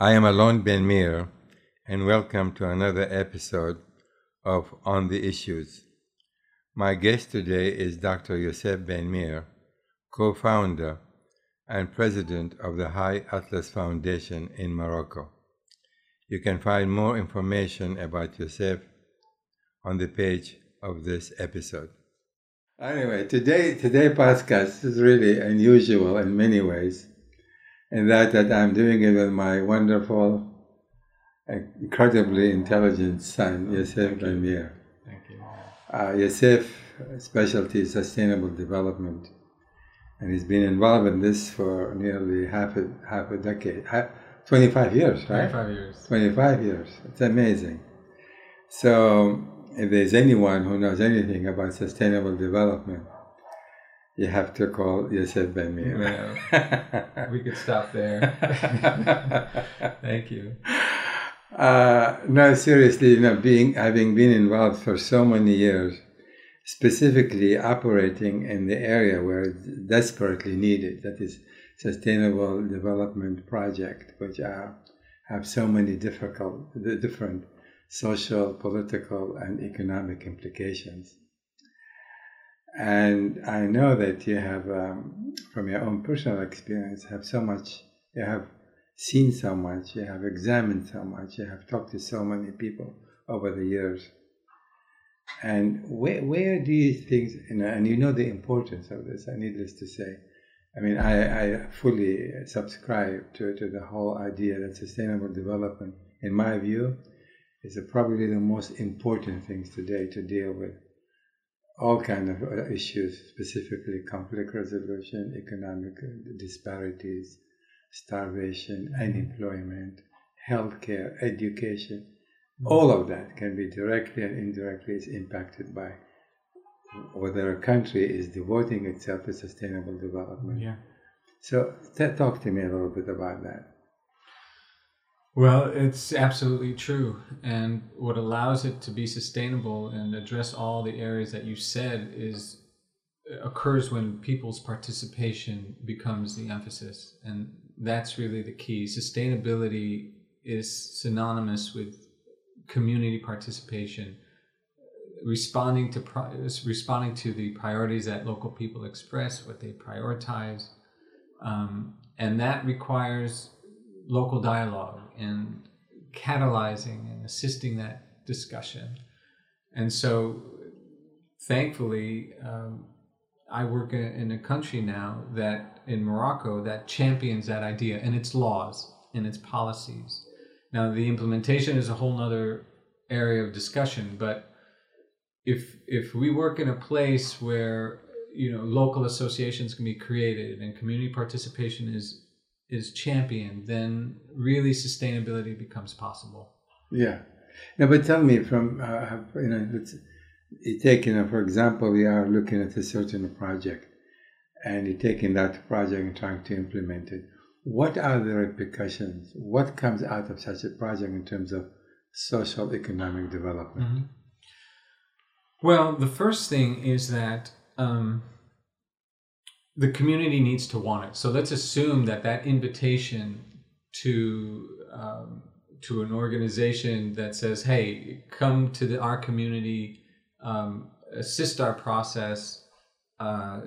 I am Alon Ben Meir, and welcome to another episode of On the Issues. My guest today is Dr. Yosef Ben Meir, co founder and president of the High Atlas Foundation in Morocco. You can find more information about Yosef on the page of this episode. Anyway, today today podcast is really unusual in many ways, in that that I'm doing it with my wonderful, incredibly intelligent son, Yosef Ben Thank you. Uh, Yosef specialty is sustainable development, and he's been involved in this for nearly half a half a decade, 25 years, right? 25 years. 25 years. It's amazing. So, if there's anyone who knows anything about sustainable development, you have to call Yosef Ben Meir. Yeah. we could stop there. Thank you. Uh, no, seriously, you know, being having been involved for so many years, specifically operating in the area where it's desperately needed, that is sustainable development project, which are, have so many difficult, different social, political, and economic implications. And I know that you have, um, from your own personal experience, have so much, you have seen so much, you have examined so much, you have talked to so many people over the years. And where, where do you think, you know, and you know the importance of this, needless to say. I mean, I, I fully subscribe to, to the whole idea that sustainable development, in my view, is probably the most important things today to deal with all kind of uh, issues, specifically conflict resolution, economic uh, disparities, starvation, mm-hmm. unemployment, healthcare, education. Mm-hmm. All of that can be directly and indirectly is impacted by whether a country is devoting itself to sustainable development. Yeah. So t- talk to me a little bit about that. Well, it's absolutely true. And what allows it to be sustainable and address all the areas that you said is occurs when people's participation becomes the emphasis. And that's really the key. Sustainability is synonymous with community participation, responding to responding to the priorities that local people express, what they prioritize, um, and that requires local dialogue and catalyzing and assisting that discussion. And so, thankfully, um, I work in, a country now that in Morocco that champions that idea and its laws and its policies. Now, the implementation is a whole other area of discussion, but if if we work in a place where you know local associations can be created and community participation is is championed, then really sustainability becomes possible. Yeah. Now, but tell me from, uh, you know, you take, you know, for example, we are looking at a certain project and you're taking that project and trying to implement it. What are the repercussions? What comes out of such a project in terms of social economic development? Mm-hmm. Well, the first thing is that um, the community needs to want it. So let's assume that that invitation to um, to an organization that says, "Hey, come to the, our community, um, assist our process." Uh,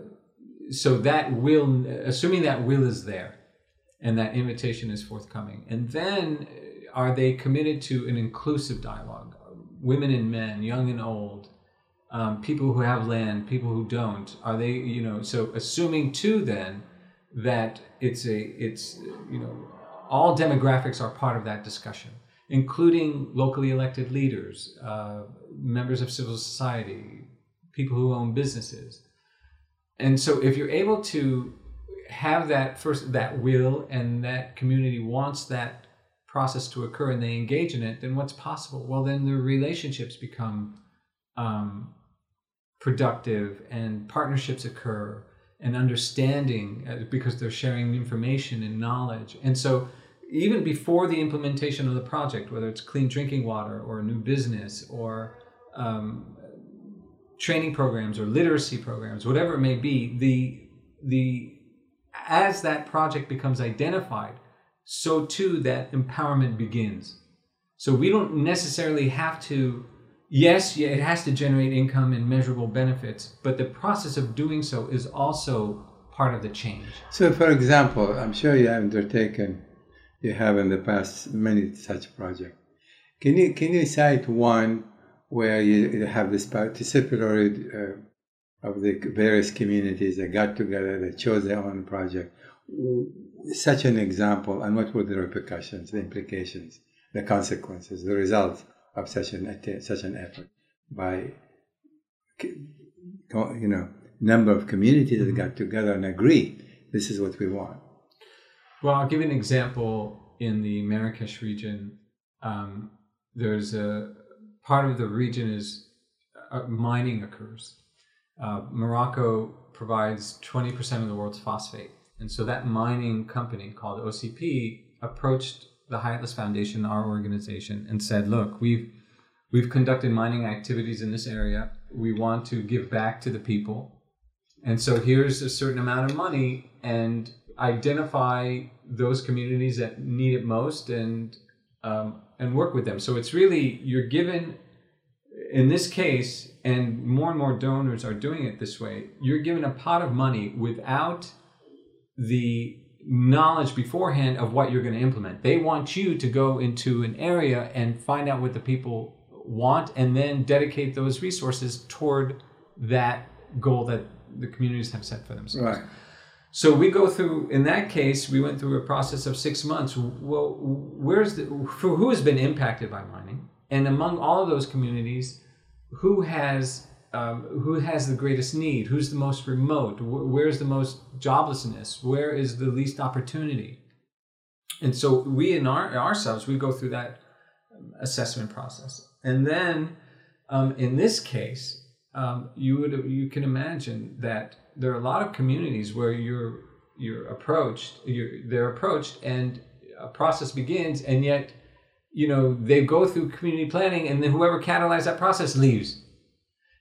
so that will, assuming that will is there, and that invitation is forthcoming, and then uh, are they committed to an inclusive dialogue, women and men, young and old, um, people who have land, people who don't, are they, you know, so assuming too then that it's a, it's, you know, all demographics are part of that discussion, including locally elected leaders, uh, members of civil society, people who own businesses. And so if you're able to have that first, that will and that community wants that process to occur and they engage in it, then what's possible? Well, then the relationships become um, productive and partnerships occur and understanding uh, because they're sharing information and knowledge. And so, even before the implementation of the project, whether it's clean drinking water or a new business or um, training programs or literacy programs, whatever it may be, the the as that project becomes identified, so too that empowerment begins. So we don't necessarily have to, yes, it has to generate income and measurable benefits, but the process of doing so is also part of the change. So, for example, I'm sure you have undertaken, you have in the past many such projects. Can you can you cite one where you have this participatory uh, of the various communities that got together, that chose their own project? Such an example, and what were the repercussions, the implications, the consequences, the results of such an such an effort by you know number of communities that got together and agree this is what we want. Well, I'll give you an example in the Marrakesh region. Um, there's a part of the region is uh, mining occurs. Uh, Morocco provides 20% of the world's phosphate. And so that mining company called OCP approached the High Foundation, our organization, and said, look, we've, we've conducted mining activities in this area. We want to give back to the people. And so here's a certain amount of money and identify those communities that need it most and um, and work with them. So it's really you're given in this case, and more and more donors are doing it this way. You're given a pot of money without the knowledge beforehand of what you're going to implement. They want you to go into an area and find out what the people want and then dedicate those resources toward that goal that the communities have set for themselves. Right. So we go through. In that case, we went through a process of six months. Well, where's the who has been impacted by mining, and among all of those communities, who has um, who has the greatest need? Who's the most remote? Where's the most joblessness? Where is the least opportunity? And so we in our ourselves we go through that assessment process, and then um, in this case, um, you would you can imagine that there are a lot of communities where you're you're approached you're they're approached and a process begins and yet you know they go through community planning and then whoever catalyzed that process leaves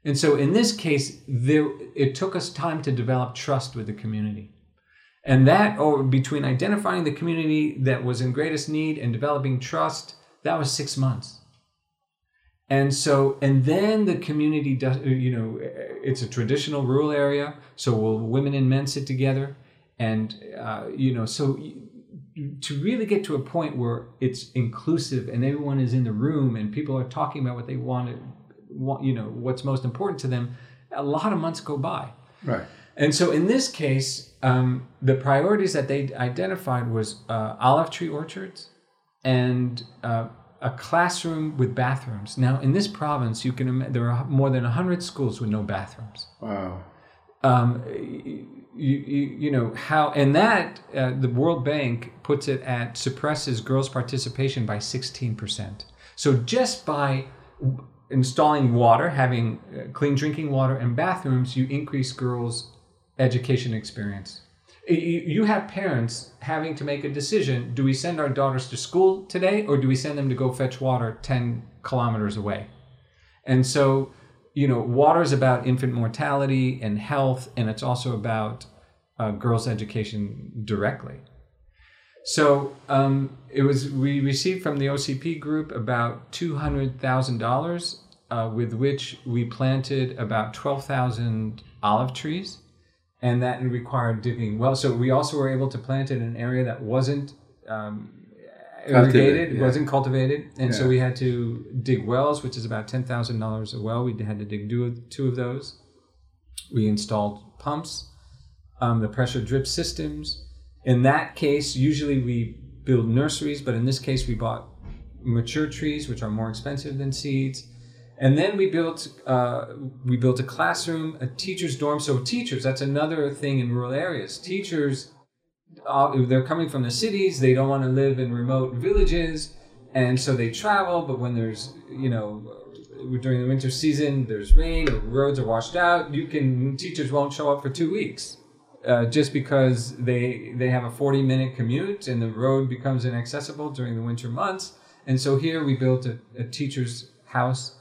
and so in this case there it took us time to develop trust with the community. And that or between identifying the community that was in greatest need and developing trust that was six months. And so and then the community does you know it's a traditional rural area so will women and men sit together. And uh, you know so to really get to a point where it's inclusive and everyone is in the room and people are talking about what they want, want you know what's most important to them a lot of months go by right and so in this case um, the priorities that they identified was uh, olive tree orchards and uh, a classroom with bathrooms. Now, in this province, you can there are more than hundred schools with no bathrooms. Wow. Um, you, you, you, know how and that uh, the World Bank puts it at suppresses girls' participation by sixteen percent. So just by installing water, having uh, clean drinking water and bathrooms, you increase girls' education experience. You have parents having to make a decision do we send our daughters to school today or do we send them to go fetch water 10 kilometers away? And so you know water is about infant mortality and health and it's also about uh, girls education directly so um, it was we received from the OCP group about $200000 uh, with which we planted about 12000 olive trees and that required digging well. So we also were able to plant in an area that wasn't um, irrigated, yeah. wasn't cultivated, and yeah. so we had to dig wells, which is about ten thousand dollars a well. We had to dig two of, two of those. We installed pumps, um, the pressure drip systems. In that case, usually we build nurseries, but in this case, we bought mature trees, which are more expensive than seeds. And then we built uh, we built a classroom, a teacher's dorm. So teachers, that's another thing in rural areas. Teachers, uh, they're coming from the cities. They don't want to live in remote villages, and so they travel. But when there's you know during the winter season, there's rain, roads are washed out. You can teachers won't show up for two weeks. Uh, just because they they have a 40 minute commute and the road becomes inaccessible during the winter months. And so here we built a, a teacher's house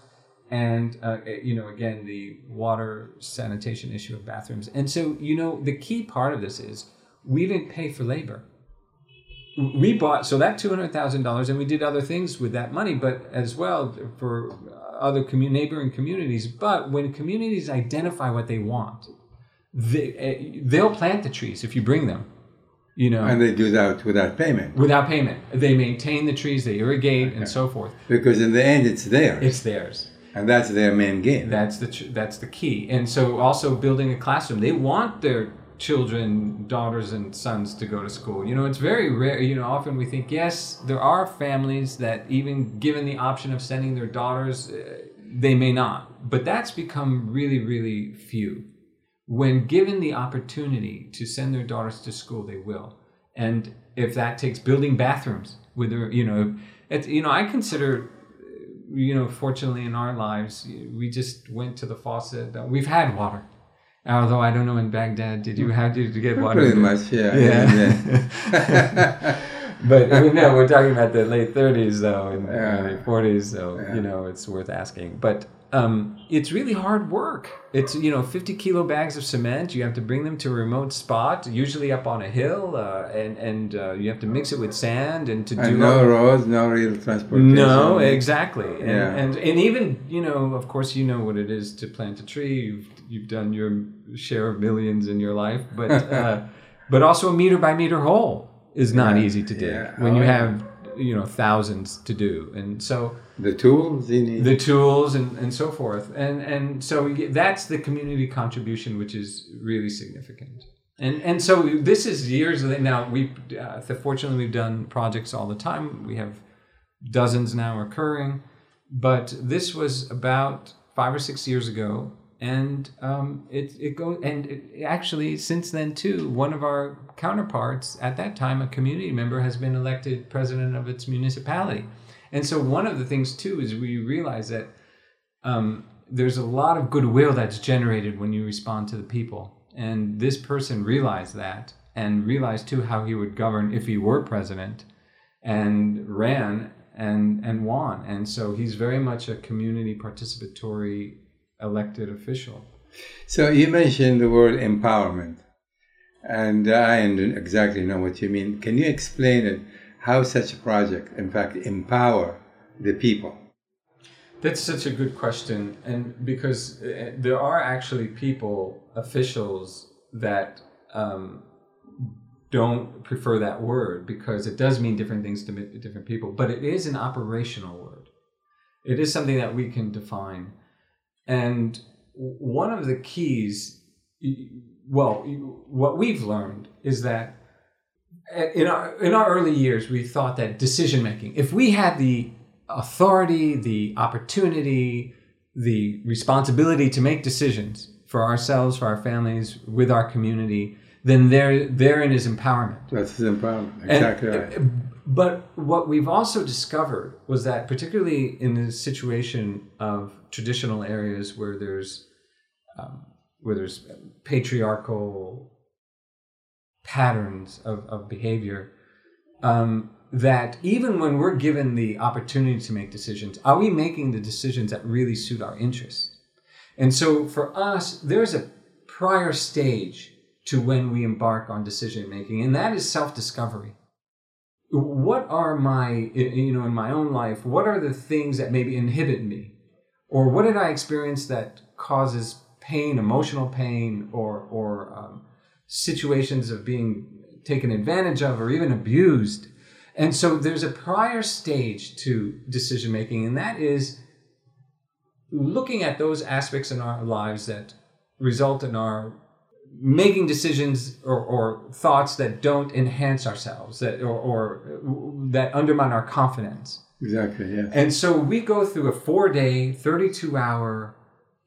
and uh, you know again the water sanitation issue of bathrooms. And so you know the key part of this is we didn't pay for labor. We bought so that two hundred thousand dollars, and we did other things with that money, but as well for other commu- neighboring communities. But when communities identify what they want, they, eh, they'll plant the trees if you bring them. You know, And they do that without payment. without payment, they maintain the trees, they irrigate, and so forth. Because in the end, it's theirs. It's theirs. and that's their main game. That's the that's the key. And so also building a classroom. They want their children, daughters and sons to go to school. You know, it's very rare, you know, often we think yes, there are families that even given the option of sending their daughters uh, they may not. But that's become really really few. When given the opportunity to send their daughters to school, they will. And if that takes building bathrooms with their, you know, it's, you know, I consider uh, you know, fortunately in our lives, we just went to the faucet. We've had water. Although I don't know in Baghdad, did you how did you get water? Pretty much, yeah. Yeah. but I mean, no, we're talking about the late 30s though, and Yeah. early 40s. So Yeah. you know, it's worth asking. But um, it's really hard work. It's you know, 50 kilo bags of cement. You have to bring them to a remote spot, usually up on a hill, uh, and and uh, you have to mix it with sand and to do and no roads, no real transportation. no, exactly, and, Yeah. and and even you know, of course, you know what it is to plant a tree. You've you've done your share of millions in your life, but uh, but also a meter by meter hole is not Yeah, easy to dig yeah. when Oh, you have you know thousands to do, and so The tools you need. the tools and, and so forth, and and so that's the community contribution, which is really significant. And and so this is years now. We uh, fortunately we've done projects all the time. We have dozens now occurring, but this was about five or six years ago, and um, it it goes and it, actually since then too. One of our counterparts at that time, a community member, has been elected president of its municipality, and so one of the things too is we realize that um, there's a lot of goodwill that's generated when you respond to the people. And this person realized that and realized too how he would govern if he were president and ran and, and won. And so he's very much a community participatory elected official. So you mentioned the word empowerment, and I don't exactly know what you mean. Can you explain it? How such a project, in fact, empower the people? That's such a good question, and because uh, there are actually people, officials that um, don't prefer that word because it does mean different things to different people, but it is an operational word. It is something that we can define, and one of the keys, well, what we've learned is that uh, in our in our early years, we thought that decision making, if we had the authority, the opportunity, the responsibility to make decisions for ourselves, for our families, with our community, then there therein is empowerment. That's empowerment. And- Exactly right. But what we've also discovered was that, particularly in the situation of traditional areas where there's um, where there's patriarchal patterns of, of behavior, um, that even when we're given the opportunity to make decisions, are we making the decisions that really suit our interests? And so for us, there's a prior stage to when we embark on decision making, and that is self discovery. What are my, you know, in my own life, what are the things that maybe inhibit me? Or what did I experience that causes pain, emotional pain, or, or um, situations of being taken advantage of or even abused? And so there's a prior stage to decision making, and that is looking at those aspects in our lives that result in our making decisions or, or thoughts that don't enhance ourselves that or, or that undermine our confidence. Exactly, yes. and so we go through a four day 32 hour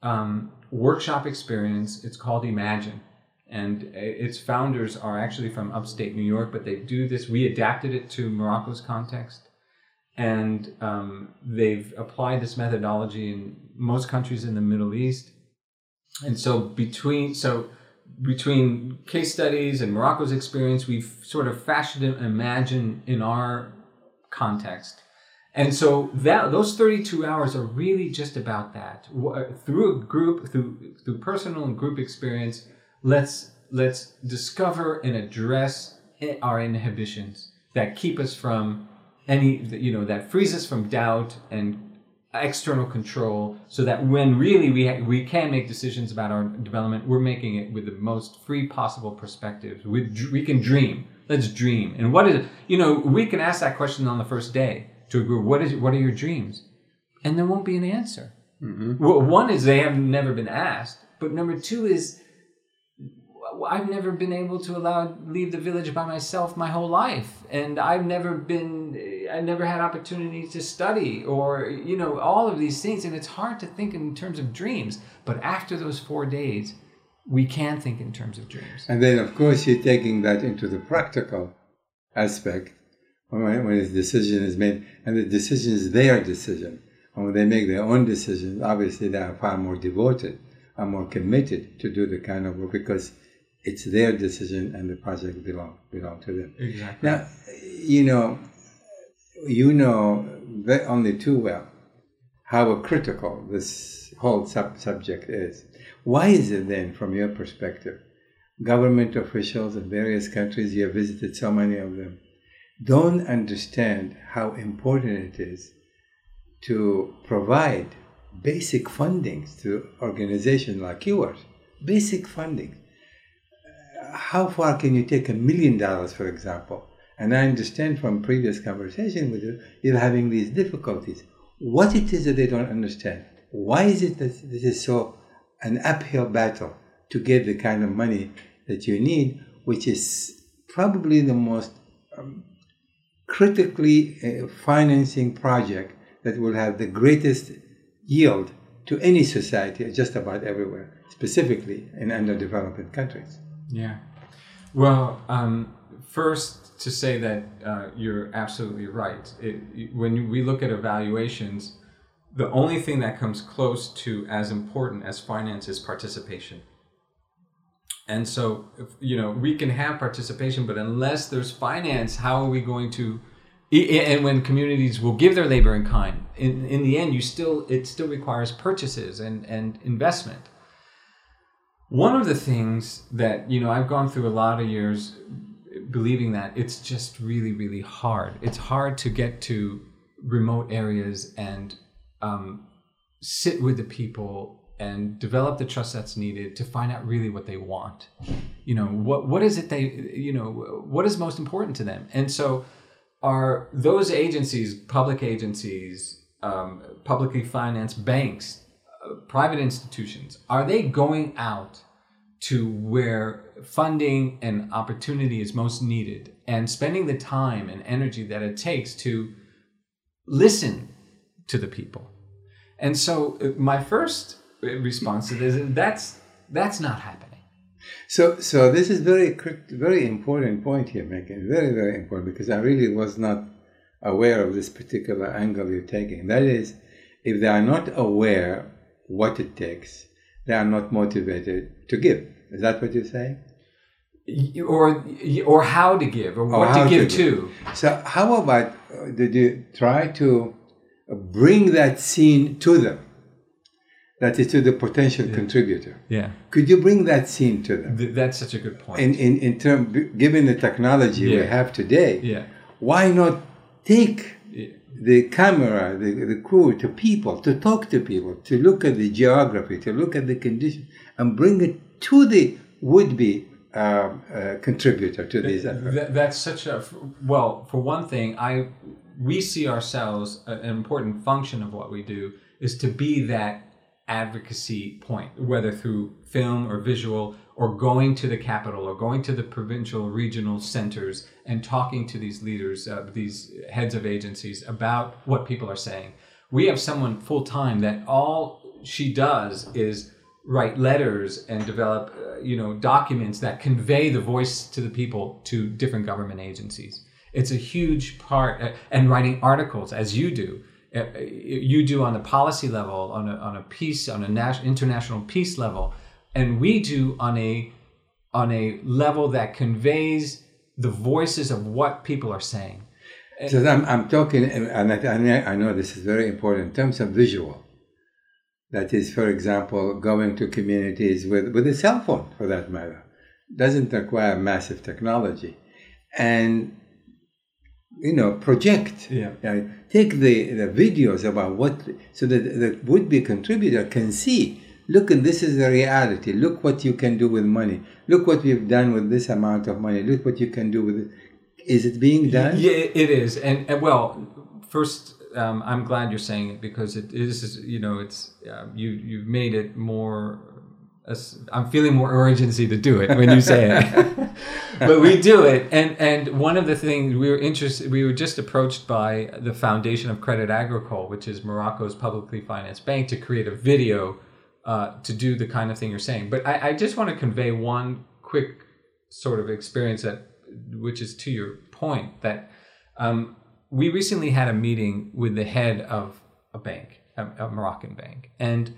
um, workshop experience. It's called imagine. And its founders are actually from upstate new york but they do this we adapted it to morocco's context. And um, they've applied this methodology in most countries in the middle east. And so between so between case studies and Morocco's experience, we've sort of fashioned and imagined in our context. And so that those 32 hours are really just about that. Uh, through a group, through through personal and group experience, let's let's discover and address our inhibitions that keep us from any, you know, that frees us from doubt and external control so that when really we ha- we can make decisions about our development we're making it with the most free possible perspectives we, we can dream. Let's dream. And what is you know we can ask that question on the first day to a group what is what are your dreams? And there won't be an answer. Mm-hmm. well, one is they have never been asked but number two is I've never been able to allow leave the village by myself my whole life, and I've never been, I never had opportunity to study or you know all of these things, and it's hard to think in terms of dreams. But after those four days, we can think in terms of dreams. And then, of course, you're taking that into the practical aspect when, when a decision is made, and the decision is their decision. And when they make their own decisions, obviously they are far more devoted, are more committed to do the kind of work because it's their decision and the project belong belong to them. Exactly. Now, you know, you know only too well how critical this whole sub- subject is. Why is it then, from your perspective, government officials in various countries, you have visited so many of them, don't understand how important it is to provide basic fundings to organizations like yours, basic funding how far can you take a million dollars, for example? And I understand from previous conversation with you, you're having these difficulties. What it is that they don't understand? Why is it that this is so an uphill battle to get the kind of money that you need, which is probably the most um, critically uh, financing project that will have the greatest yield to any society, just about everywhere, specifically in underdeveloped countries. Yeah. Well, um, first to say that uh, you're absolutely right. It, when we look at evaluations, the only thing that comes close to as important as finance is participation. And so, you know, we can have participation, but unless there's finance, how are we going to? And when communities will give their labor in kind, in, in the end, you still it still requires purchases and, and investment. One of the things that, you know, I've gone through a lot of years believing that it's just really, really hard. It's hard to get to remote areas and um, sit with the people and develop the trust that's needed to find out really what they want. You know, what what is it they you know what is most important to them? And so are those agencies, public agencies, um, publicly financed banks, private institutions, are they going out to where funding and opportunity is most needed and spending the time and energy that it takes to listen to the people? And so uh, my first response to this is that's that's not happening. So, so this is very, very important point here, Megan. Very, very important because I really was not aware of this particular angle you're taking. That is, if they are not aware what it takes, they are not motivated to give. Is that what you're saying? Or, or how to give, or, or what to give to, to. So, how about uh, did you try to bring that scene to them? That is to the potential yeah. contributor. Yeah. Could you bring that scene to them? Th- that's such a good point. In in in term, given the technology yeah. we have today, yeah. Why not take the camera, the, the crew to people, to talk to people, to look at the geography, to look at the conditions, and bring it to the would-be uh, uh, contributor to these efforts. That, that's such a well. For one thing, I we see ourselves an important function of what we do is to be that advocacy point, whether through film or visual, or going to the capital, or going to the provincial, regional centers, and talking to these leaders, uh, these heads of agencies about what people are saying. We have someone full time that all she does is write letters and develop, uh, you know, documents that convey the voice to the people to different government agencies. It's a huge part, uh, and writing articles as you do uh, you do on the policy level, on a, on a peace, on a national, international peace level, and we do on a on a level that conveys the voices of what people are saying. So I'm, I'm talking, and I, I know this is very important in terms of visual. That is, for example, going to communities with, with a cell phone, for that matter, doesn't require massive technology. And you know project. Yeah. take the, the videos about what so that the would-be contributor can see look and this is the reality. Look what you can do with money. Look what we've done with this amount of money. Look what you can do with it. Is it being done? Yeah, it it is, and, and well, first, um, I'm glad you're saying it because it is, you know, it's uh, you you've made it more. as- I'm feeling more urgency to do it when you say it, but we do it, and and one of the things we were interested, we were just approached by the Foundation of Credit Agricole, which is Morocco's publicly financed bank, to create a video uh, to do the kind of thing you're saying. But I, I just want to convey one quick sort of experience that, which is to your point, that um, we recently had a meeting with the head of a bank, a, a Moroccan bank, and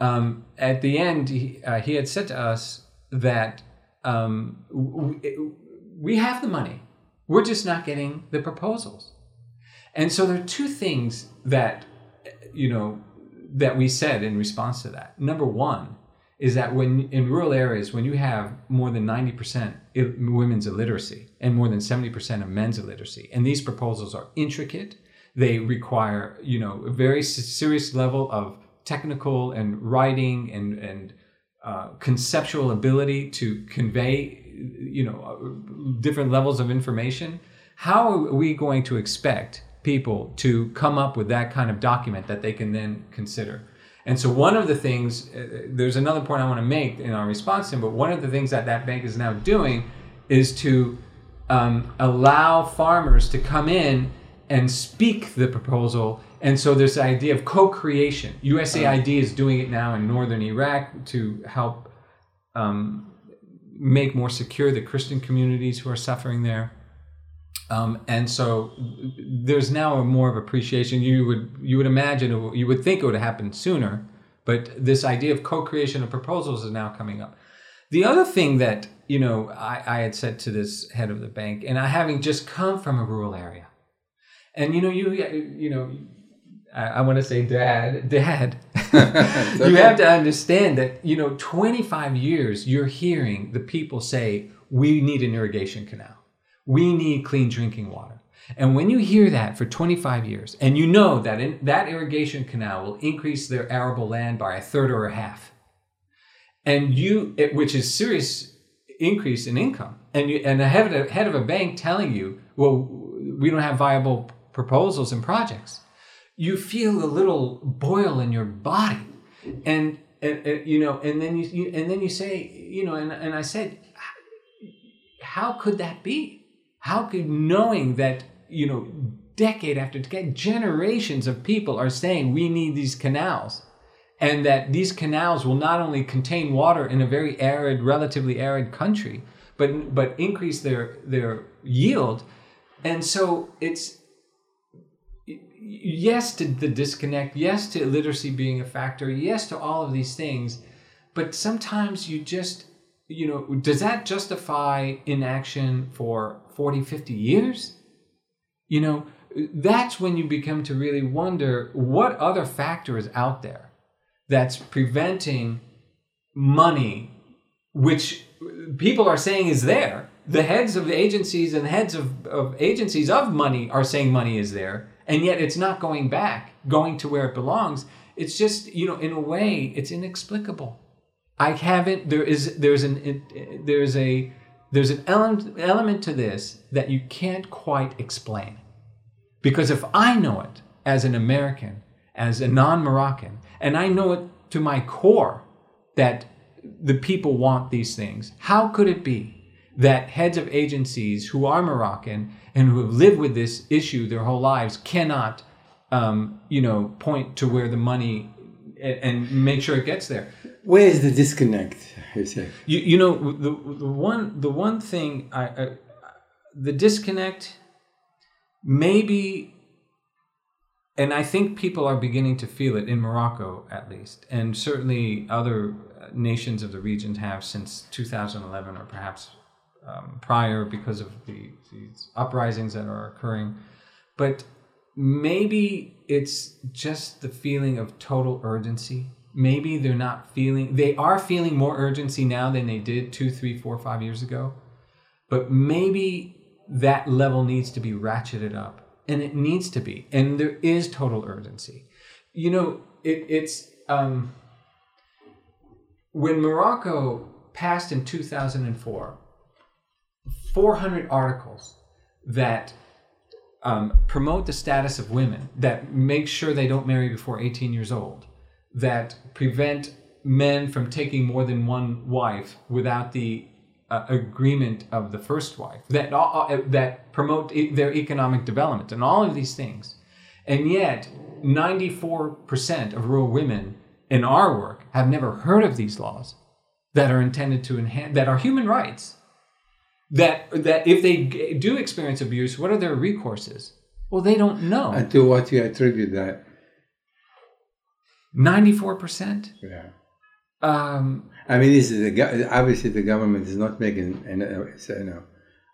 um, at the end, he, uh, he had said to us that um, we have the money, we're just not getting the proposals. And so there are two things that you know that we said in response to that. Number one is that when in rural areas, when you have more than 90% women's illiteracy and more than 70% of men's illiteracy, and these proposals are intricate, they require, you know, a very serious level of technical and writing and, and uh, conceptual ability to convey, you know, uh, different levels of information. How are we going to expect people to come up with that kind of document that they can then consider? And so, one of the things, uh, there's another point I want to make in our response to him, but one of the things that that bank is now doing is to um, allow farmers to come in and speak the proposal. And so, this idea of co creation, USAID is doing it now in northern Iraq to help um, make more secure the Christian communities who are suffering there. Um, and so there's now a more of appreciation. You would you would imagine it, you would think it would have happened sooner, but this idea of co-creation of proposals is now coming up. The other thing that you know I, I had said to this head of the bank, and I having just come from a rural area, and you know you you know I, I want to say dad dad you have to understand that you know 25 years you're hearing the people say we need an irrigation canal we need clean drinking water. And when you hear that for 25 years and you know that in, that irrigation canal will increase their arable land by a third or a half and you it, which is serious increase in income and you and a head, of, head of a bank telling you well we don't have viable proposals and projects you feel a little boil in your body. And, and, and, you know and then you, you and then you say you know and, and i said how could that be how could knowing that you know decade after decade generations of people are saying we need these canals and that these canals will not only contain water in a very arid relatively arid country but but increase their their yield? And so it's yes to the disconnect, yes to illiteracy being a factor, yes to all of these things, but sometimes you just, you know, does that justify inaction for 40, 50 years? You know, that's when you become to really wonder what other factor is out there that's preventing money, which people are saying is there. The heads of the agencies and heads of, of agencies of money are saying money is there and yet it's not going back, going to where it belongs. It's just, you know, in a way, it's inexplicable. I haven't. There is there's an there's a there's an element element to this that you can't quite explain, because if I know it as an American, as a non-Moroccan, and I know it to my core that the people want these things, how could it be that heads of agencies who are Moroccan and who have lived with this issue their whole lives cannot, um, you know, point to where the money and, and make sure it gets there. Where is the disconnect? You say. You, you know the, the one the one thing I, I the disconnect maybe and I think people are beginning to feel it in Morocco at least and certainly other nations of the region have since 2011 or perhaps um, prior because of the these uprisings that are occurring but maybe it's just the feeling of total urgency maybe they're not feeling they are feeling more urgency now than they did two three four five years ago but maybe that level needs to be ratcheted up, and it needs to be, and there is total urgency. You know, it, it's um, when Morocco passed in 2004, 400 articles that um, promote the status of women, that make sure they don't marry before 18 years old, that prevent men from taking more than one wife without the uh, agreement of the first wife, that uh, that promote e- their economic development, and all of these things, and yet 94% of rural women in our work have never heard of these laws that are intended to enhance that are human rights. That that if they g- do experience abuse what are their recourses? Well they don't know. And to what you attribute that? 94% Yeah. um, I mean, this is the, obviously the government is not making an, uh, you know,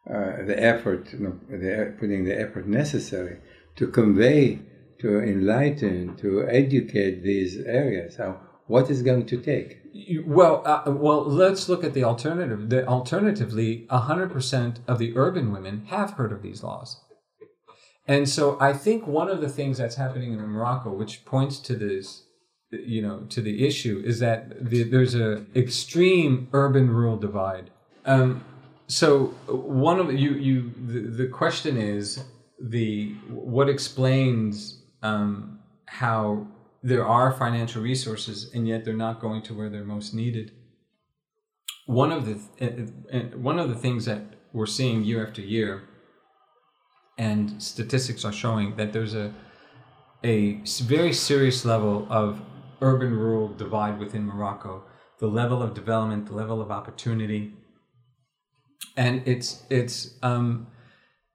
uh, the effort, you know, the, putting the effort necessary to convey, to enlighten, to educate these areas. So, what is going to take? well uh, well let's look at the alternative the alternatively 100% of the urban women have heard of these laws and so i think one of the things that's happening in morocco which points to this you know to the issue is that the, there's a extreme urban rural divide. Um, so one of you you the, the question is the what explains um, how there are financial resources and yet they're not going to where they're most needed? One of the uh, uh, one of the things that we're seeing year after year and statistics are showing that there's a a very serious level of urban rural divide within Morocco the level of development the level of opportunity and it's it's um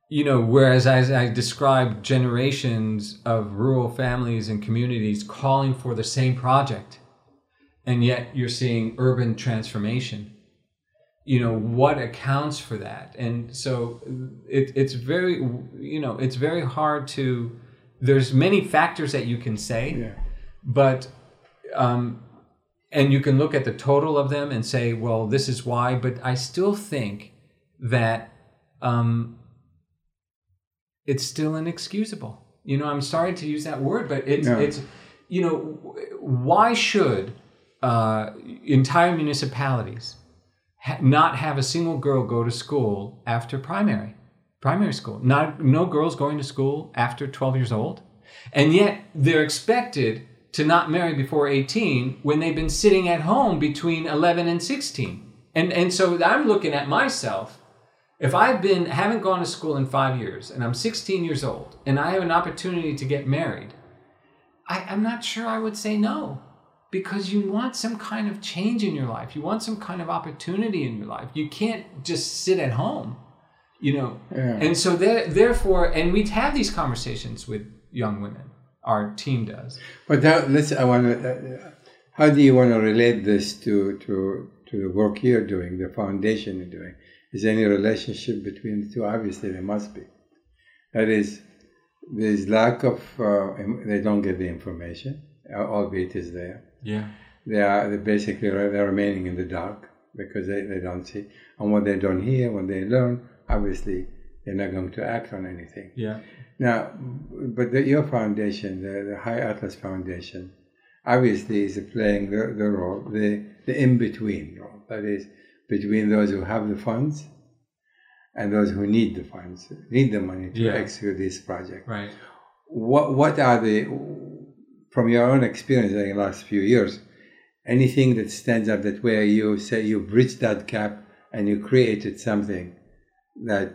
you know whereas as i described generations of rural families and communities calling for the same project and yet you're seeing urban transformation you know what accounts for that and so it, it's very you know it's very hard to there's many factors that you can say Yeah. but um, and you can look at the total of them and say well this is why but i still think that um, it's still inexcusable. You know i'm sorry to use that word but it's No. it's you know why should uh, entire municipalities ha- not have a single girl go to school after primary primary school? Not no girls going to school after 12 years old? And yet they're expected to not marry before 18 when they've been sitting at home between 11 and 16 and and so i'm looking at myself if i've been haven't gone to school in five years and i'm 16 years old and i have an opportunity to get married I, i'm not sure i would say no. Because you want some kind of change in your life. You want some kind of opportunity in your life. You can't just sit at home you know? Yeah. and so there, therefore and we have these conversations with young women our team does But now, let's. I want to. Uh, how do you want to relate this to to to the work you're doing, the foundation you're doing? Is there any relationship between the two? Obviously, there must be. That is, there's lack of. Uh, they don't get the information, uh, albeit is there. yeah They are they basically they're remaining in the dark because they, they don't see. And what they don't hear, what they learn, obviously, they're not going to act on anything. yeah Now, but the, your foundation, the, the High Atlas Foundation, obviously is playing the, the role, the, the in between role. That is, between those who have the funds and those who need the funds, need the money to Yeah. execute this project. right What, what are the, from your own experience in the last few years, anything that stands up that where you say you bridged that gap and you created something that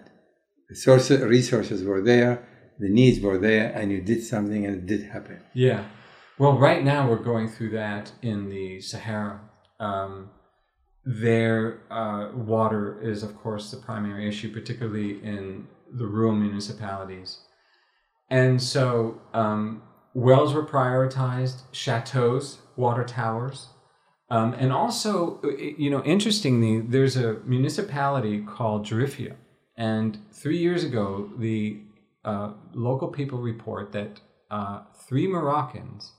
the source resources were there, the needs were there, and you did something and it did happen. Yeah. Well, right now we're going through that in the Sahara. Um, their uh, water is, of course, the primary issue, particularly in the rural municipalities. And so um, wells were prioritized, chateaus, water towers. Um, and also, you know, interestingly, there's a municipality called Jarifia. And three years ago, the uh, local people report that uh, three Moroccans,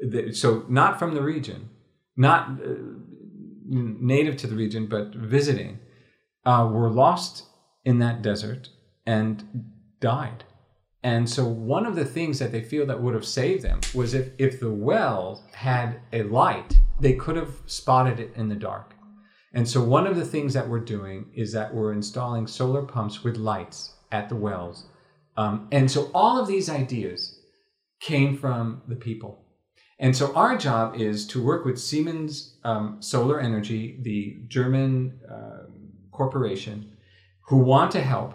th- so not from the region, not uh, native to the region, but visiting, uh, were lost in that desert and died. And so one of the things that they feel that would have saved them was if, if the well had a light, they could have spotted it in the dark. And so one of the things that we're doing is that we're installing solar pumps with lights at the wells. Um, and so all of these ideas came from the people. And so our job is to work with Siemens um, Solar Energy, the German uh, corporation, who want to help.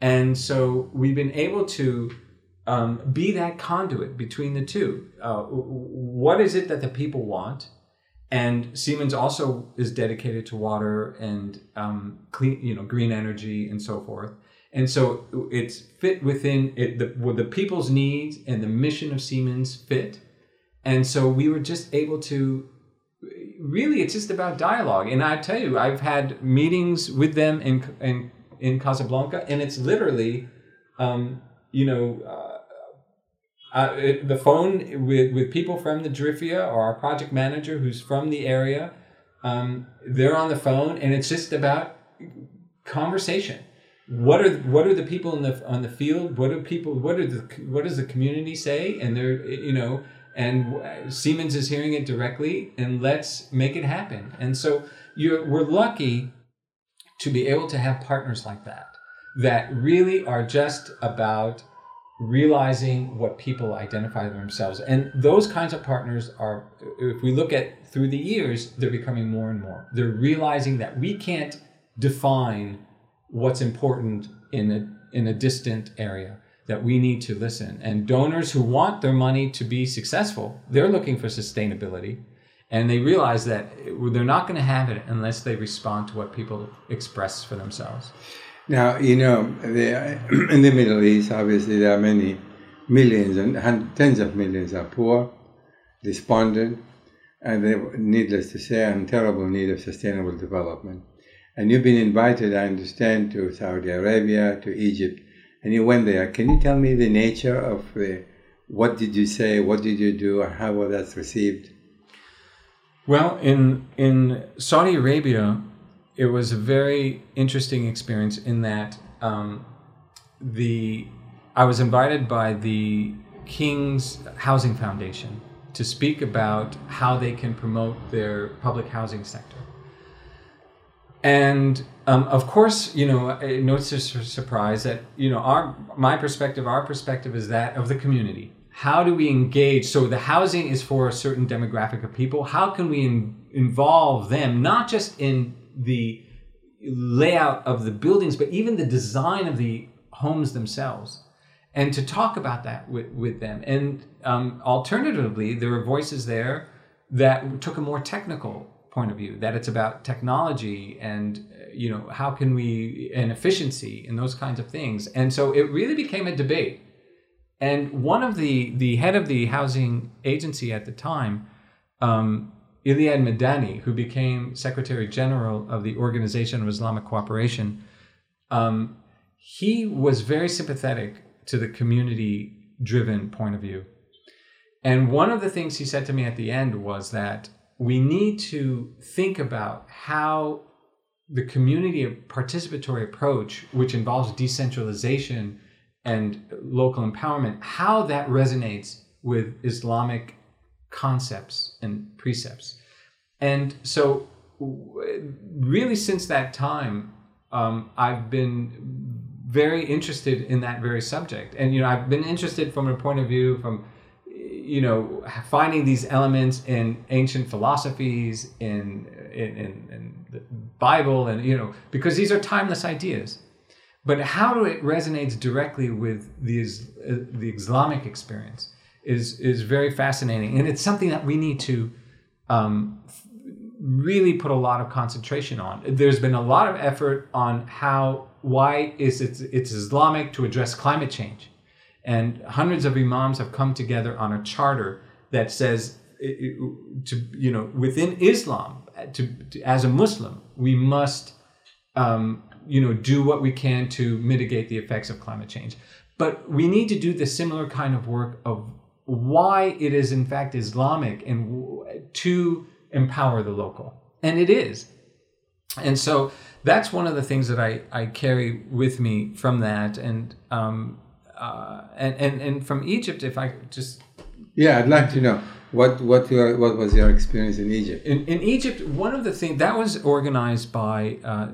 And so we've been able to um, be that conduit between the two. Uh, what is it that the people want? And Siemens also is dedicated to water and um, clean, you know, green energy and so forth. And so it's fit within it, the, the people's needs and the mission of Siemens fit. And so we were just able to really, it's just about dialogue. And I tell you, I've had meetings with them in, in, in Casablanca, and it's literally, um, you know, uh, uh, it, the phone with, with people from the Drifia or our project manager who's from the area. Um, they're on the phone, and it's just about conversation. What are what are the people in the on the field? What do people? What are the what does the community say? And they're you know, and Siemens is hearing it directly, and let's make it happen. And so you're we're lucky to be able to have partners like that that really are just about realizing what people identify themselves. And those kinds of partners are, if we look at through the years, they're becoming more and more. They're realizing that we can't define what's important in a, in a distant area, that we need to listen. And donors who want their money to be successful, they're looking for sustainability. And they realize that they're not going to have it unless they respond to what people express for themselves. Now, you know, in the Middle East, obviously, there are many millions and tens of millions are poor, despondent, and they, needless to say, in terrible need of sustainable development. And you've been invited, I understand, to Saudi Arabia, to Egypt, and you went there. Can you tell me the nature of the, what did you say, what did you do, how was that received? Well, in in Saudi Arabia, it was a very interesting experience in that um, the I was invited by the King's Housing Foundation to speak about how they can promote their public housing sector. And um, of course, you know, it notes no surprise that you know our my perspective, our perspective is that of the community. How do we engage? So the housing is for a certain demographic of people. How can we in, involve them not just in the layout of the buildings, but even the design of the homes themselves. And to talk about that with, with them. And um, alternatively, there were voices there that took a more technical point of view, that it's about technology and, you know, how can we, and efficiency and those kinds of things. And so it really became a debate. And one of the, the head of the housing agency at the time, um, Iyad Madani, who became Secretary General of the Organization of Islamic Cooperation, um, he was very sympathetic to the community driven point of view. And one of the things he said to me at the end was that we need to think about how the community participatory approach, which involves decentralization and local empowerment, how that resonates with Islamic concepts and precepts. And so, really, since that time, um, I've been very interested in that very subject. And, you know, I've been interested from a point of view from, you know, finding these elements in ancient philosophies, in, in, in, in the Bible, and, you know, because these are timeless ideas. But how it resonates directly with the, uh, the Islamic experience is is very fascinating, and it's something that we need to um, really put a lot of concentration on. There's been a lot of effort on how why is it it's Islamic to address climate change, and hundreds of imams have come together on a charter that says to you know within Islam to, to as a Muslim we must um, you know do what we can to mitigate the effects of climate change. But we need to do the similar kind of work of why it is in fact Islamic and to empower the local. And it is. and so that's one of the things that I, I carry with me from that and um, uh, and, and and from Egypt if I just yeah I'd like to know what what your, what was your experience in Egypt in, in Egypt one of the things that was organized by uh,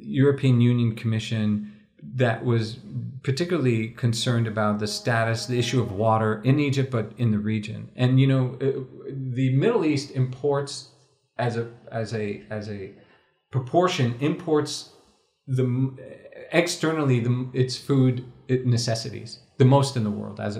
European Union Commission that was particularly concerned about the status, the issue of water in Egypt, but in the region. And you know, uh, the Middle East imports as a as a as a proportion imports the externally the its food necessities the most in the world as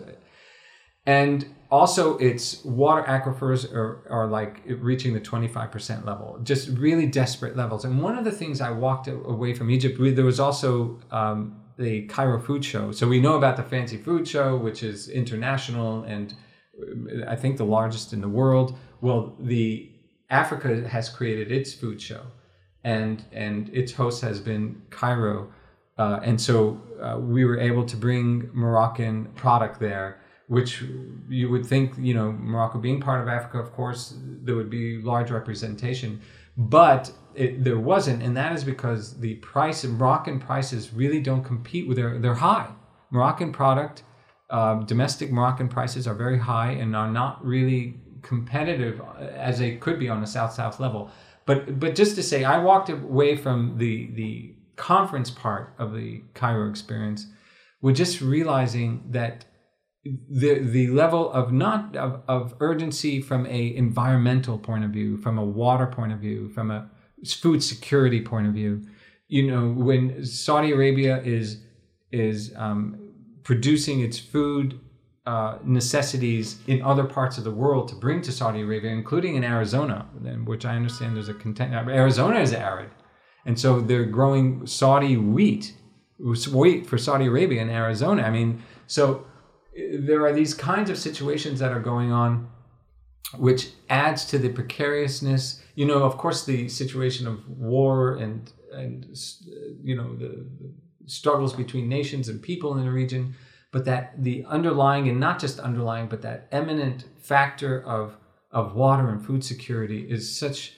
and also its water aquifers are, are like reaching the 25% level just really desperate levels. And one of the things i walked away from egypt there was also um, the cairo food show. So we know about the fancy food show which is international and uh, i think the largest in the world. Well the africa has created its food show and and its host has been cairo uh, and so uh, we were able to bring moroccan product there which you would think, you know, Morocco being part of Africa, of course, there would be large representation, but it, there wasn't, and that is because the price of Moroccan prices really don't compete with their they're high. Moroccan product, uh, domestic Moroccan prices are very high and are not really competitive as they could be on a south south level. But but just to say, I walked away from the the conference part of the Cairo experience with just realizing that the the level of not of, of urgency from a environmental point of view from a water point of view from a food security point of view you know when saudi arabia is is um, producing its food uh, necessities in other parts of the world to bring to saudi arabia including in arizona which i understand there's a content arizona is arid and so they're growing saudi wheat wheat for saudi arabia in arizona. I mean so uh, there are these kinds of situations that are going on which adds to the precariousness. You know of course the situation of war and and you know the, the struggles between nations and people in the region but that the underlying and not just underlying but that eminent factor of of water and food security is such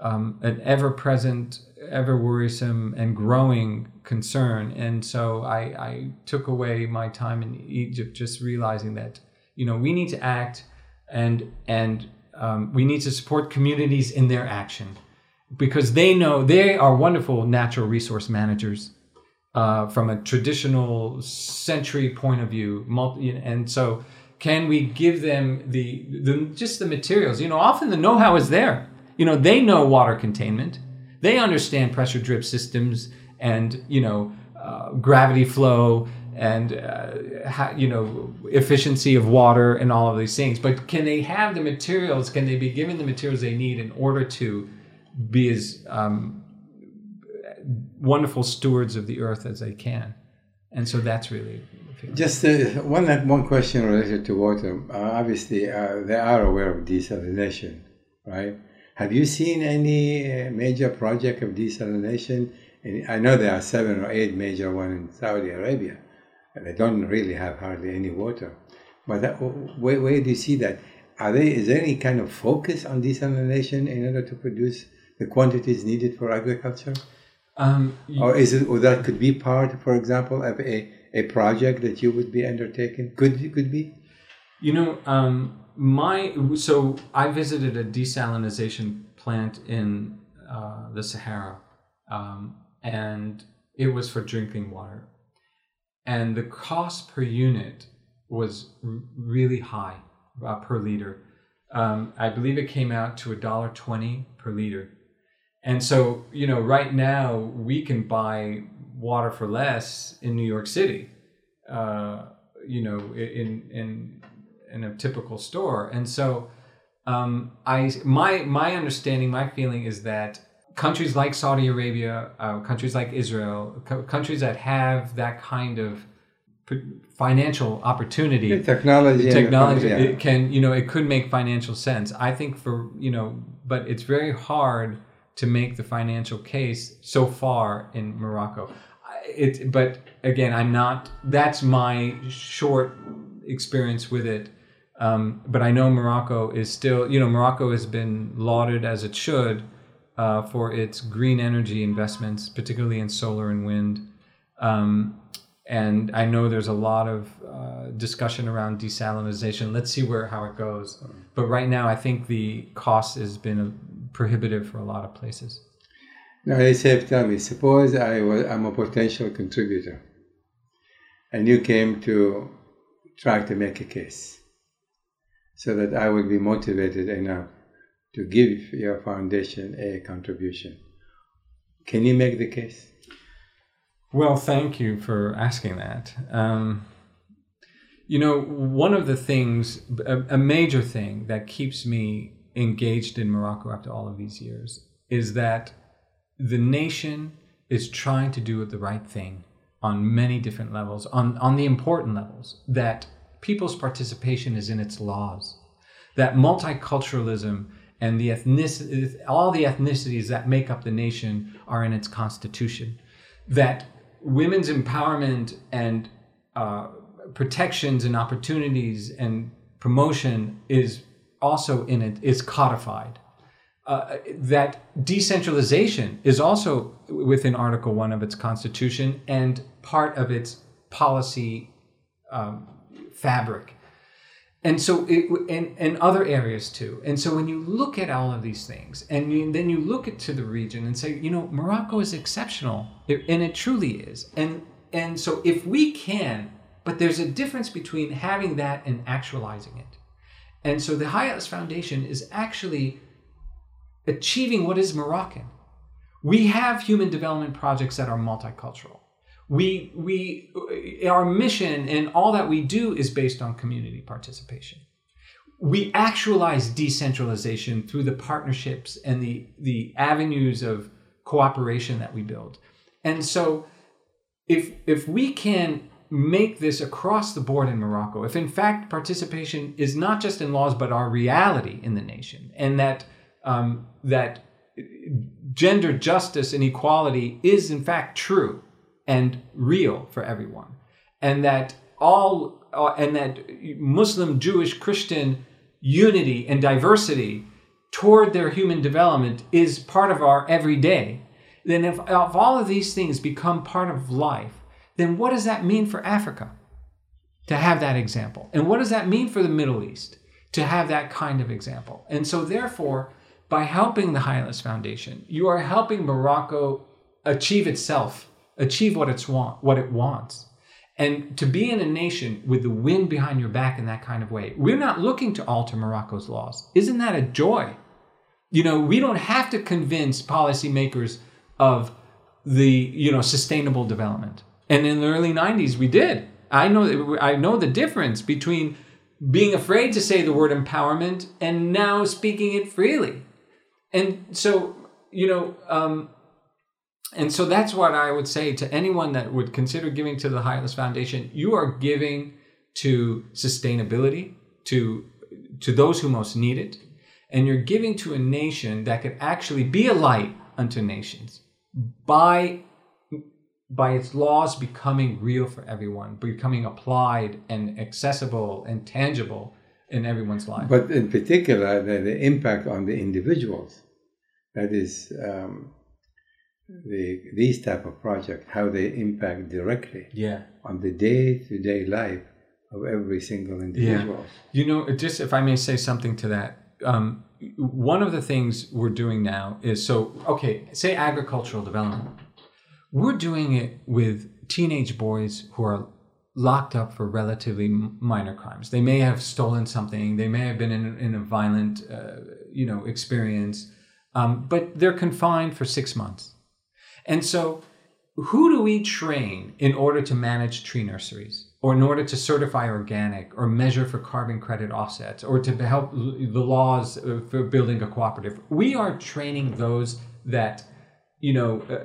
um, an ever present ever worrisome and growing concern. And so I, I took away my time in Egypt just realizing that, you know, we need to act and, and um, we need to support communities in their action because they know they are wonderful natural resource managers uh, from a traditional century point of view. Multi, and so, can we give them the, the just the materials? You know, often the know-how is there. You know, they know water containment they understand pressure drip systems and you know uh, gravity flow and uh, you know efficiency of water and all of these things. But can they have the materials? Can they be given the materials they need in order to be as um, wonderful stewards of the earth as they can? And so that's really just uh, one one question related to water. Uh, obviously, uh, they are aware of desalination, right? Have you seen any uh, major project of desalination? I know there are seven or eight major ones in Saudi Arabia. And they don't really have hardly any water. But that, where, where do you see that? Are they, is there any kind of focus on desalination in order to produce the quantities needed for agriculture? Um, or is it, or that could be part, for example, of a, a project that you would be undertaking? Could could be? You know, um, my so I visited a desalinization plant in uh, the Sahara, um, and it was for drinking water, and the cost per unit was r- really high uh, per liter. Um, I believe it came out to a dollar twenty per liter, and so you know right now we can buy water for less in New York City. Uh, you know, in in in a typical store. And so, um, I my my understanding, my feeling is that countries like Saudi Arabia, uh, countries like Israel, co- countries that have that kind of financial opportunity, the technology, technology, yeah. it can you know it could make financial sense. I think for you know, but it's very hard to make the financial case so far in Morocco. It, but again, I'm not. That's my short experience with it. Um, but I know Morocco is still, you know, Morocco has been lauded as it should uh, for its green energy investments, particularly in solar and wind. Um, and I know there's a lot of uh, discussion around desalination. Let's see where how it goes. But right now, I think the cost has been prohibitive for a lot of places. Now, they say, tell me, suppose I was, I'm a potential contributor, and you came to try to make a case, so that I would be motivated enough to give your foundation a contribution. Can you make the case? Well, thank you for asking that. Um, you know, one of the things, a, a, major thing that keeps me engaged in Morocco after all of these years is that the nation is trying to do the right thing on many different levels, on, on the important levels, that people's participation is in its laws, that multiculturalism and the ethnic, all the ethnicities that make up the nation are in its constitution, that women's empowerment and uh, protections and opportunities and promotion is also in it is codified. Uh, that decentralization is also within Article One of its constitution and part of its policy um, fabric. And so, it, and, and other areas too. And so, when you look at all of these things, and you, then you look at to the region and say, you know, Morocco is exceptional, and it truly is. And and so, if we can, but there's a difference between having that and actualizing it. And so, the Atlas Foundation is actually achieving what is Moroccan. We have human development projects that are multicultural. We, we, our mission and all that we do is based on community participation. We actualize decentralization through the partnerships and the, the avenues of cooperation that we build. And so, if, if we can make this across the board in Morocco, if in fact participation is not just in laws but our reality in the nation, and that um, that gender justice and equality is in fact true and real for everyone, and that all uh, and that Muslim, Jewish, Christian unity and diversity toward their human development is part of our everyday. Then, if, if all of these things become part of life, then what does that mean for Africa to have that example? And what does that mean for the Middle East to have that kind of example? And so, therefore, by helping the Atlas Foundation, you are helping Morocco achieve itself, achieve what it's want, what it wants. And to be in a nation with the wind behind your back in that kind of way, we're not looking to alter Morocco's laws. Isn't that a joy? You know, we don't have to convince policymakers of the, you know, sustainable development. And in the early 90s, we did. I know, I know the difference between being afraid to say the word empowerment and now speaking it freely and so you know um, and so that's what i would say to anyone that would consider giving to the High Atlas foundation you are giving to sustainability to to those who most need it and you're giving to a nation that could actually be a light unto nations by by its laws becoming real for everyone becoming applied and accessible and tangible in everyone's life. But in particular, the, the impact on the individuals. That is um, the these type of projects, how they impact directly yeah. on the day to day life of every single individual. Yeah. You know, just if I may say something to that, um, one of the things we're doing now is so okay. Say agricultural development. We're doing it with teenage boys who are locked up for relatively minor crimes. They may have stolen something. They may have been in, in a violent, uh, you know, experience, um, but they're confined for six months. And so, who do we train in order to manage tree nurseries, or in order to certify organic, or measure for carbon credit offsets, or to help the laws for building a cooperative? We are training those that, you know, uh,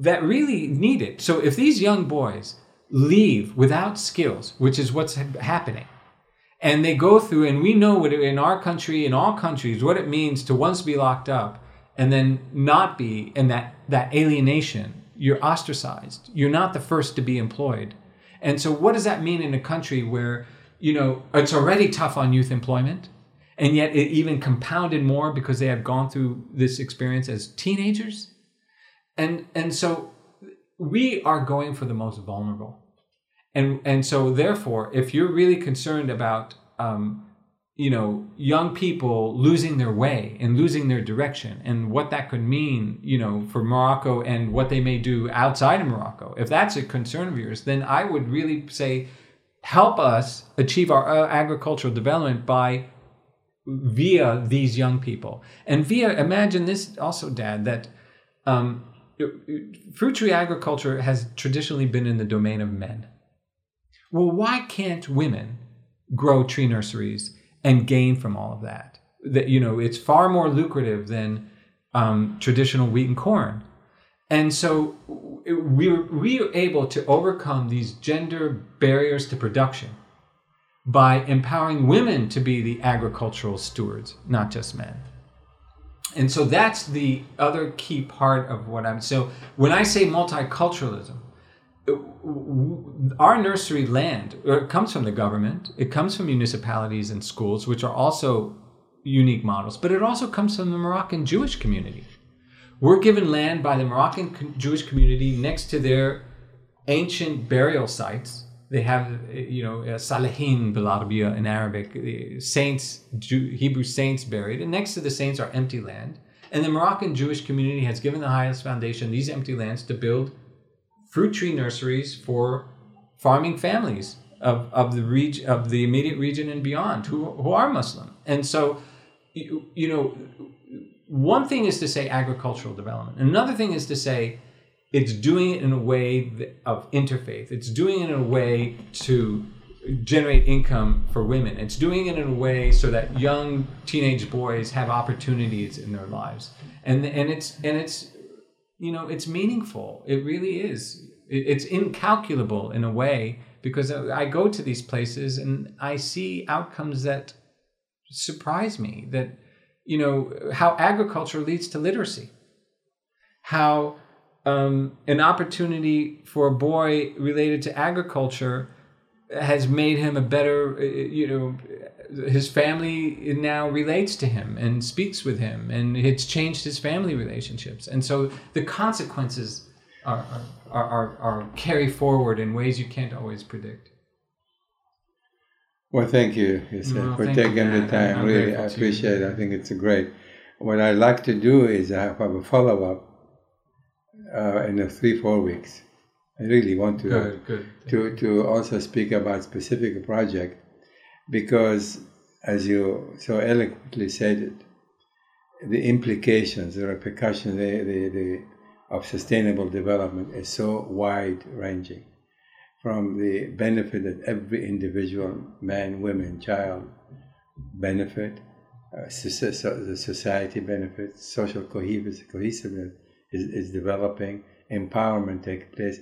that really need it. So if these young boys leave without skills, which is what's happening. And they go through, and we know what in our country, in all countries, what it means to once be locked up and then not be in that, that alienation. You're ostracized. You're not the first to be employed. And so, what does that mean in a country where, you know, it's already tough on youth employment? and yet it even compounded more because they have gone through this experience as teenagers and and so we are going for the most vulnerable and and so therefore if you're really concerned about um, you know young people losing their way and losing their direction and what that could mean you know for morocco and what they may do outside of morocco. If that's a concern of yours then i would really say help us achieve our uh, agricultural development by via these young people. And via imagine this also dad that um, fruit tree agriculture has traditionally been in the domain of men. Well why can't women grow tree nurseries and gain from all of that that you know it's far more lucrative than um, traditional wheat and corn and so we're, we're able to overcome these gender barriers to production by empowering women to be the agricultural stewards, not just men. And so that's the other key part of what I'm. So when I say multiculturalism, our nursery land comes from the government, it comes from municipalities and schools, which are also unique models, but it also comes from the Moroccan Jewish community. We're given land by the Moroccan Jewish community next to their ancient burial sites they have you know Salihin Bilarabia in Arabic, saints, Jew, Hebrew saints buried, and next to the saints are empty land. And the Moroccan Jewish community has given the High Atlas foundation these empty lands to build fruit tree nurseries for farming families of, of the region of the immediate region and beyond who, who are Muslim. And so you, you know one thing is to say agricultural development. Another thing is to say it's doing it in a way of interfaith. It's doing it in a way to generate income for women. It's doing it in a way so that young teenage boys have opportunities in their lives. And and it's and it's you know it's meaningful. It really is. It's incalculable in a way because I go to these places and I see outcomes that surprise me. That you know how agriculture leads to literacy. How um, an opportunity for a boy related to agriculture has made him a better, uh, you know, his family now relates to him and speaks with him, and it's changed his family relationships. And so the consequences are, are, are, are carry forward in ways you can't always predict. Well, thank you, Yusuf, for taking you, the time. I'm really, I appreciate it. I think it's great. What I'd like to do is I have a follow up uh, in a three four weeks. I really want to good, good. to to also speak about specific project because, as you so eloquently said it, the implications, the repercussions, the, the, the of sustainable development is so wide ranging from the benefit that every individual man, woman, child benefit, uh, the society benefits, social cohesiveness, is, is developing, empowerment takes place,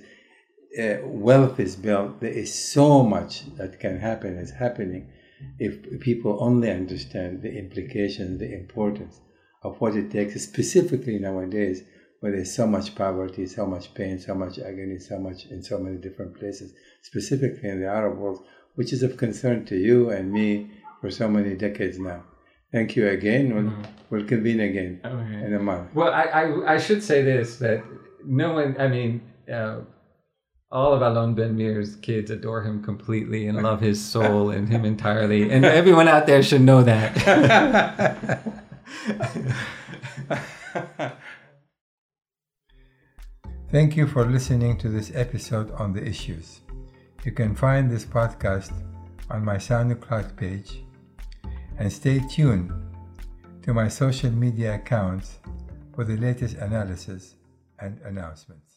uh, wealth is built. There is so much that can happen, is happening, if people only understand the implications, the importance of what it takes, specifically nowadays where there's so much poverty, so much pain, so much agony, so much in so many different places, specifically in the Arab world, which is of concern to you and me for so many decades now. Thank you again. We'll, mm-hmm. we'll convene again okay. in a month. Well, I, I, I, should say this that no one, I mean, uh, all of Alon Ben-Meir's kids adore him completely and love his soul and him entirely. And everyone out there should know that. Thank you for listening to this episode on the issues. You can find this podcast on my SoundCloud page and stay tuned to my social media accounts for the latest analysis and announcements.